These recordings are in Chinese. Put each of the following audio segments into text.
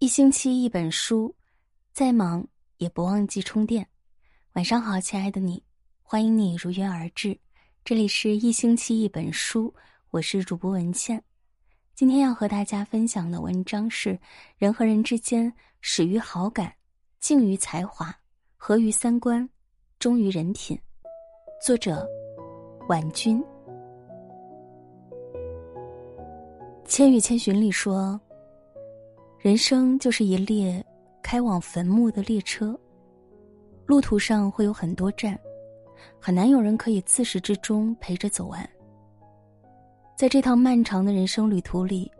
一星期一本书，再忙也不忘记充电。晚上好，亲爱的你，欢迎你如约而至。这里是一星期一本书，我是主播文倩。今天要和大家分享的文章是：人和人之间始于好感，敬于才华，合于三观，忠于人品。作者：婉君。《千与千寻》里说。人生就是一列开往坟墓的列车，路途上会有很多站，很难有人可以自始至终陪着走完。在这趟漫长的人生旅途里，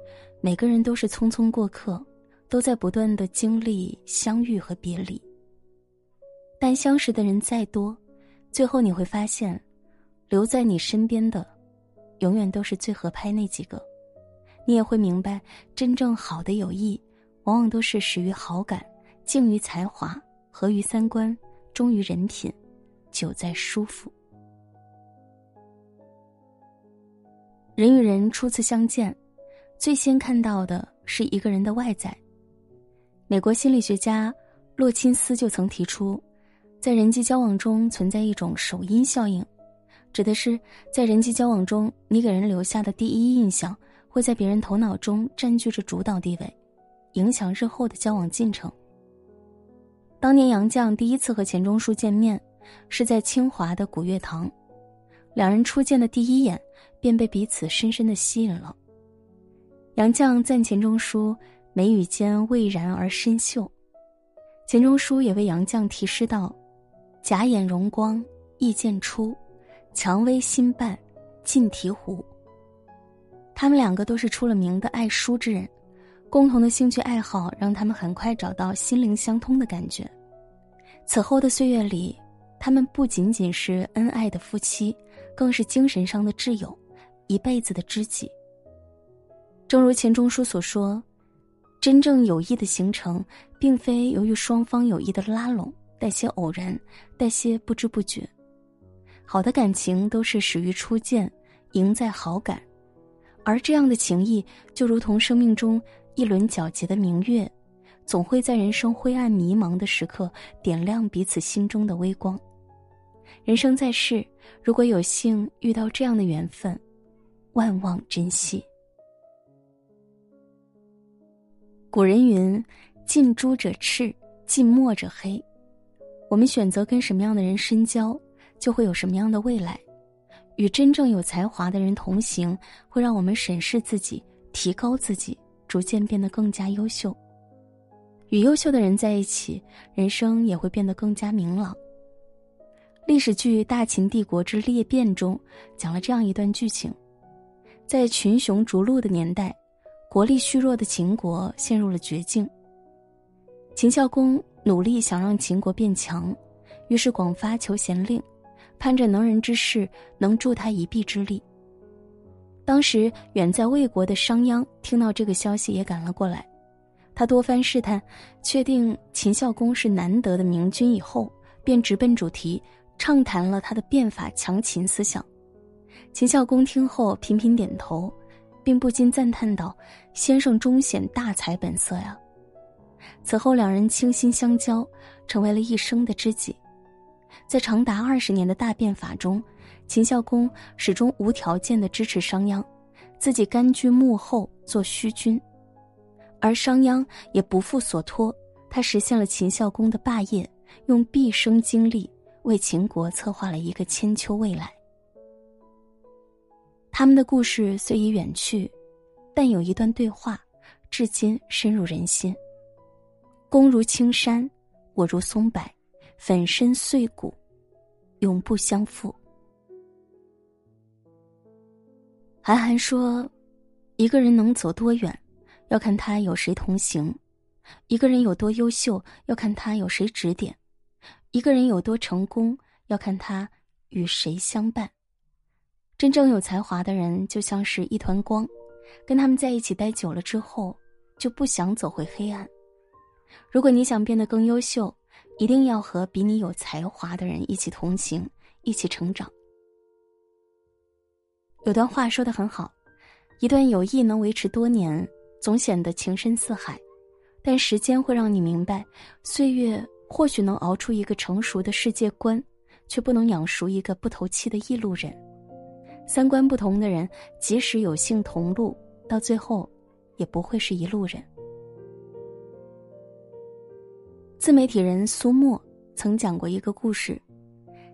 每个人都是匆匆过客，都在不断的经历相遇和别离。但相识的人再多，最后你会发现，留在你身边的，永远都是最合拍那几个。你也会明白，真正好的友谊。往往都是始于好感，敬于才华，合于三观，忠于人品，久在舒服。人与人初次相见，最先看到的是一个人的外在。美国心理学家洛钦斯就曾提出，在人际交往中存在一种首因效应，指的是在人际交往中，你给人留下的第一印象会在别人头脑中占据着主导地位。影响日后的交往进程。当年杨绛第一次和钱钟书见面，是在清华的古月堂，两人初见的第一眼，便被彼此深深的吸引了。杨绛赞钱钟书眉宇间蔚然而深秀，钱钟书也为杨绛题诗道：“假眼容光意渐出，蔷薇新瓣尽醍醐。”他们两个都是出了名的爱书之人。共同的兴趣爱好让他们很快找到心灵相通的感觉。此后的岁月里，他们不仅仅是恩爱的夫妻，更是精神上的挚友，一辈子的知己。正如钱钟书所说：“真正友谊的形成，并非由于双方友谊的拉拢，带些偶然，带些不知不觉。好的感情都是始于初见，赢在好感，而这样的情谊就如同生命中。”一轮皎洁的明月，总会在人生灰暗迷茫的时刻点亮彼此心中的微光。人生在世，如果有幸遇到这样的缘分，万望珍惜。古人云：“近朱者赤，近墨者黑。”我们选择跟什么样的人深交，就会有什么样的未来。与真正有才华的人同行，会让我们审视自己，提高自己。逐渐变得更加优秀。与优秀的人在一起，人生也会变得更加明朗。历史剧《大秦帝国之裂变》中讲了这样一段剧情：在群雄逐鹿的年代，国力虚弱的秦国陷入了绝境。秦孝公努力想让秦国变强，于是广发求贤令，盼着能人之士能助他一臂之力。当时远在魏国的商鞅听到这个消息也赶了过来，他多番试探，确定秦孝公是难得的明君以后，便直奔主题，畅谈了他的变法强秦思想。秦孝公听后频频点头，并不禁赞叹道：“先生终显大才本色呀！”此后两人倾心相交，成为了一生的知己。在长达二十年的大变法中。秦孝公始终无条件的支持商鞅，自己甘居幕后做虚君，而商鞅也不负所托，他实现了秦孝公的霸业，用毕生精力为秦国策划了一个千秋未来。他们的故事虽已远去，但有一段对话，至今深入人心。公如青山，我如松柏，粉身碎骨，永不相负。韩寒说：“一个人能走多远，要看他有谁同行；一个人有多优秀，要看他有谁指点；一个人有多成功，要看他与谁相伴。真正有才华的人，就像是一团光，跟他们在一起待久了之后，就不想走回黑暗。如果你想变得更优秀，一定要和比你有才华的人一起同行，一起成长。”有段话说的很好，一段友谊能维持多年，总显得情深似海；但时间会让你明白，岁月或许能熬出一个成熟的世界观，却不能养熟一个不投机的异路人。三观不同的人，即使有幸同路，到最后，也不会是一路人。自媒体人苏沫曾讲过一个故事：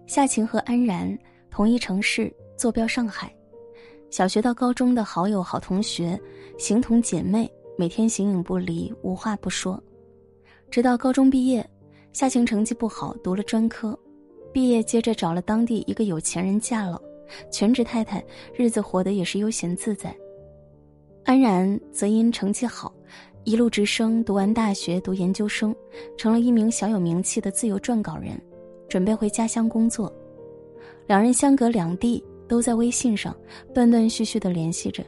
夏晴和安然同一城市，坐标上海，小学到高中的好友、好同学，形同姐妹。每天形影不离，无话不说，直到高中毕业，夏晴成绩不好，读了专科，毕业接着找了当地一个有钱人嫁了，全职太太，日子活得也是悠闲自在。安然则因成绩好，一路直升，读完大学，读研究生，成了一名小有名气的自由撰稿人，准备回家乡工作。两人相隔两地，都在微信上断断续续的联系着。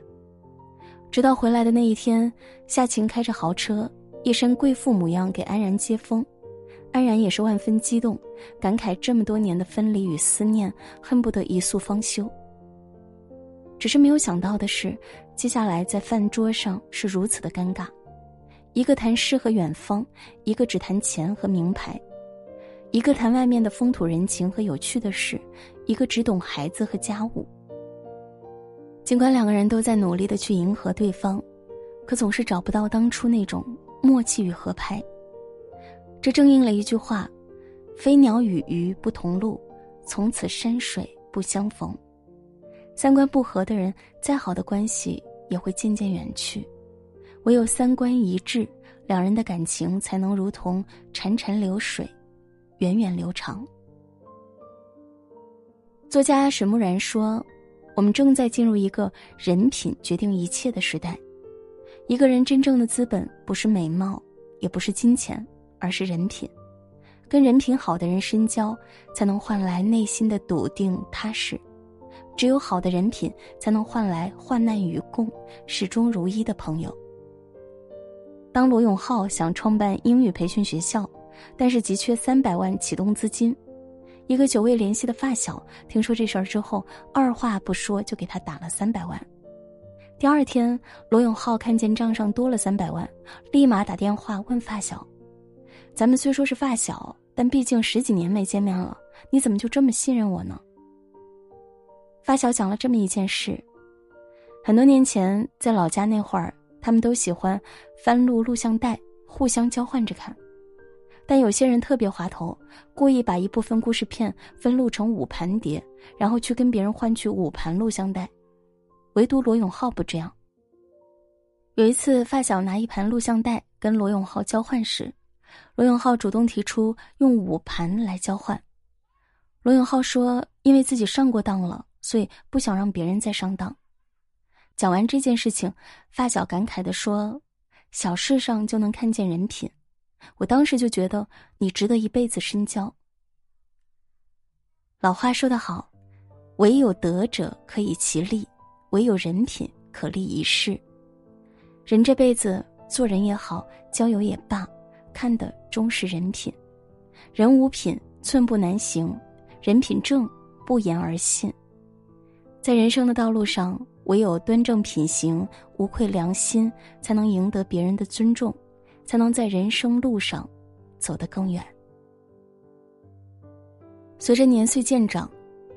直到回来的那一天，夏晴开着豪车，一身贵妇模样给安然接风，安然也是万分激动，感慨这么多年的分离与思念，恨不得一宿方休。只是没有想到的是，接下来在饭桌上是如此的尴尬，一个谈诗和远方，一个只谈钱和名牌，一个谈外面的风土人情和有趣的事，一个只懂孩子和家务。尽管两个人都在努力的去迎合对方，可总是找不到当初那种默契与合拍。这正应了一句话：“飞鸟与鱼不同路，从此山水不相逢。”三观不合的人，再好的关系也会渐渐远去。唯有三观一致，两人的感情才能如同潺潺流水，源远流长。作家沈木然说。我们正在进入一个人品决定一切的时代。一个人真正的资本不是美貌，也不是金钱，而是人品。跟人品好的人深交，才能换来内心的笃定踏实。只有好的人品，才能换来患难与共、始终如一的朋友。当罗永浩想创办英语培训学校，但是急缺三百万启动资金。一个久未联系的发小听说这事儿之后，二话不说就给他打了三百万。第二天，罗永浩看见账上多了三百万，立马打电话问发小：“咱们虽说是发小，但毕竟十几年没见面了，你怎么就这么信任我呢？”发小讲了这么一件事：很多年前在老家那会儿，他们都喜欢翻录录像带，互相交换着看。但有些人特别滑头，故意把一部分故事片分录成五盘碟，然后去跟别人换取五盘录像带。唯独罗永浩不这样。有一次，发小拿一盘录像带跟罗永浩交换时，罗永浩主动提出用五盘来交换。罗永浩说：“因为自己上过当了，所以不想让别人再上当。”讲完这件事情，发小感慨地说：“小事上就能看见人品。”我当时就觉得你值得一辈子深交。老话说得好，唯有德者可以其利，唯有人品可立一世。人这辈子做人也好，交友也罢，看的终是人品。人无品，寸步难行；人品正，不言而信。在人生的道路上，唯有端正品行，无愧良心，才能赢得别人的尊重。才能在人生路上走得更远。随着年岁渐长，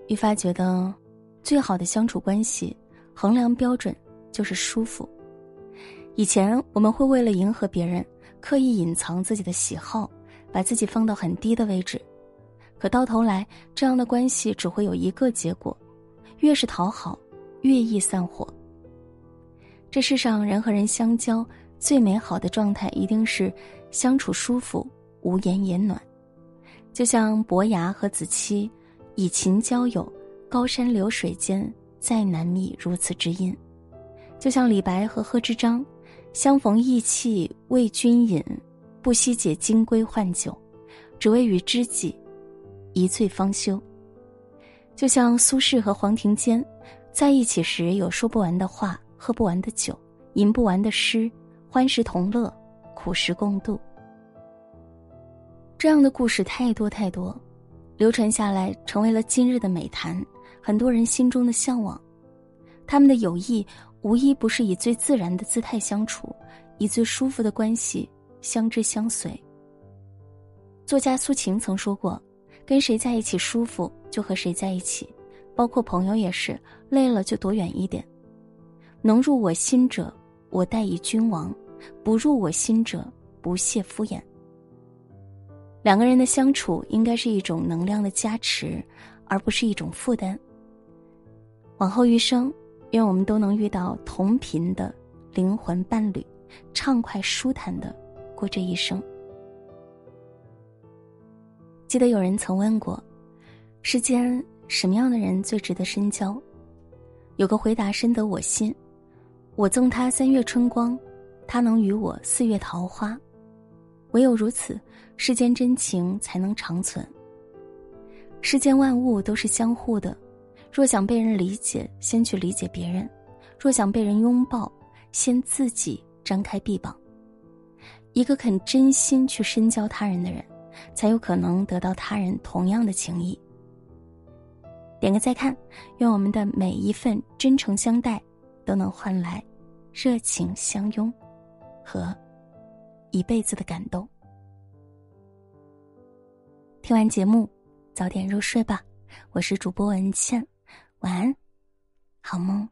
愈发觉得最好的相处关系衡量标准就是舒服。以前我们会为了迎合别人，刻意隐藏自己的喜好，把自己放到很低的位置，可到头来，这样的关系只会有一个结果：越是讨好，越易散伙。这世上人和人相交。最美好的状态一定是相处舒服，无言也暖。就像伯牙和子期以琴交友，高山流水间再难觅如此知音。就像李白和贺知章，相逢意气为君饮，不惜解金龟换酒，只为与知己一醉方休。就像苏轼和黄庭坚，在一起时有说不完的话，喝不完的酒，吟不完的诗。欢时同乐，苦时共度。这样的故事太多太多，流传下来成为了今日的美谈，很多人心中的向往。他们的友谊无一不是以最自然的姿态相处，以最舒服的关系相知相随。作家苏秦曾说过：“跟谁在一起舒服，就和谁在一起，包括朋友也是。累了就躲远一点。能入我心者，我待以君王；不入我心者，不屑敷衍。”两个人的相处应该是一种能量的加持，而不是一种负担。往后余生，愿我们都能遇到同频的灵魂伴侣，畅快舒坦的过这一生。记得有人曾问过：世间什么样的人最值得深交？有个回答深得我心：我赠他三月春光，他能与我四月桃花。唯有如此，世间真情才能长存。世间万物都是相互的，若想被人理解，先去理解别人；若想被人拥抱，先自己张开臂膀。一个肯真心去深交他人的人，才有可能得到他人同样的情谊。点个再看，愿我们的每一份真诚相待，都能换来热情相拥和。一辈子的感动。听完节目，早点入睡吧。我是主播文倩，晚安，好梦。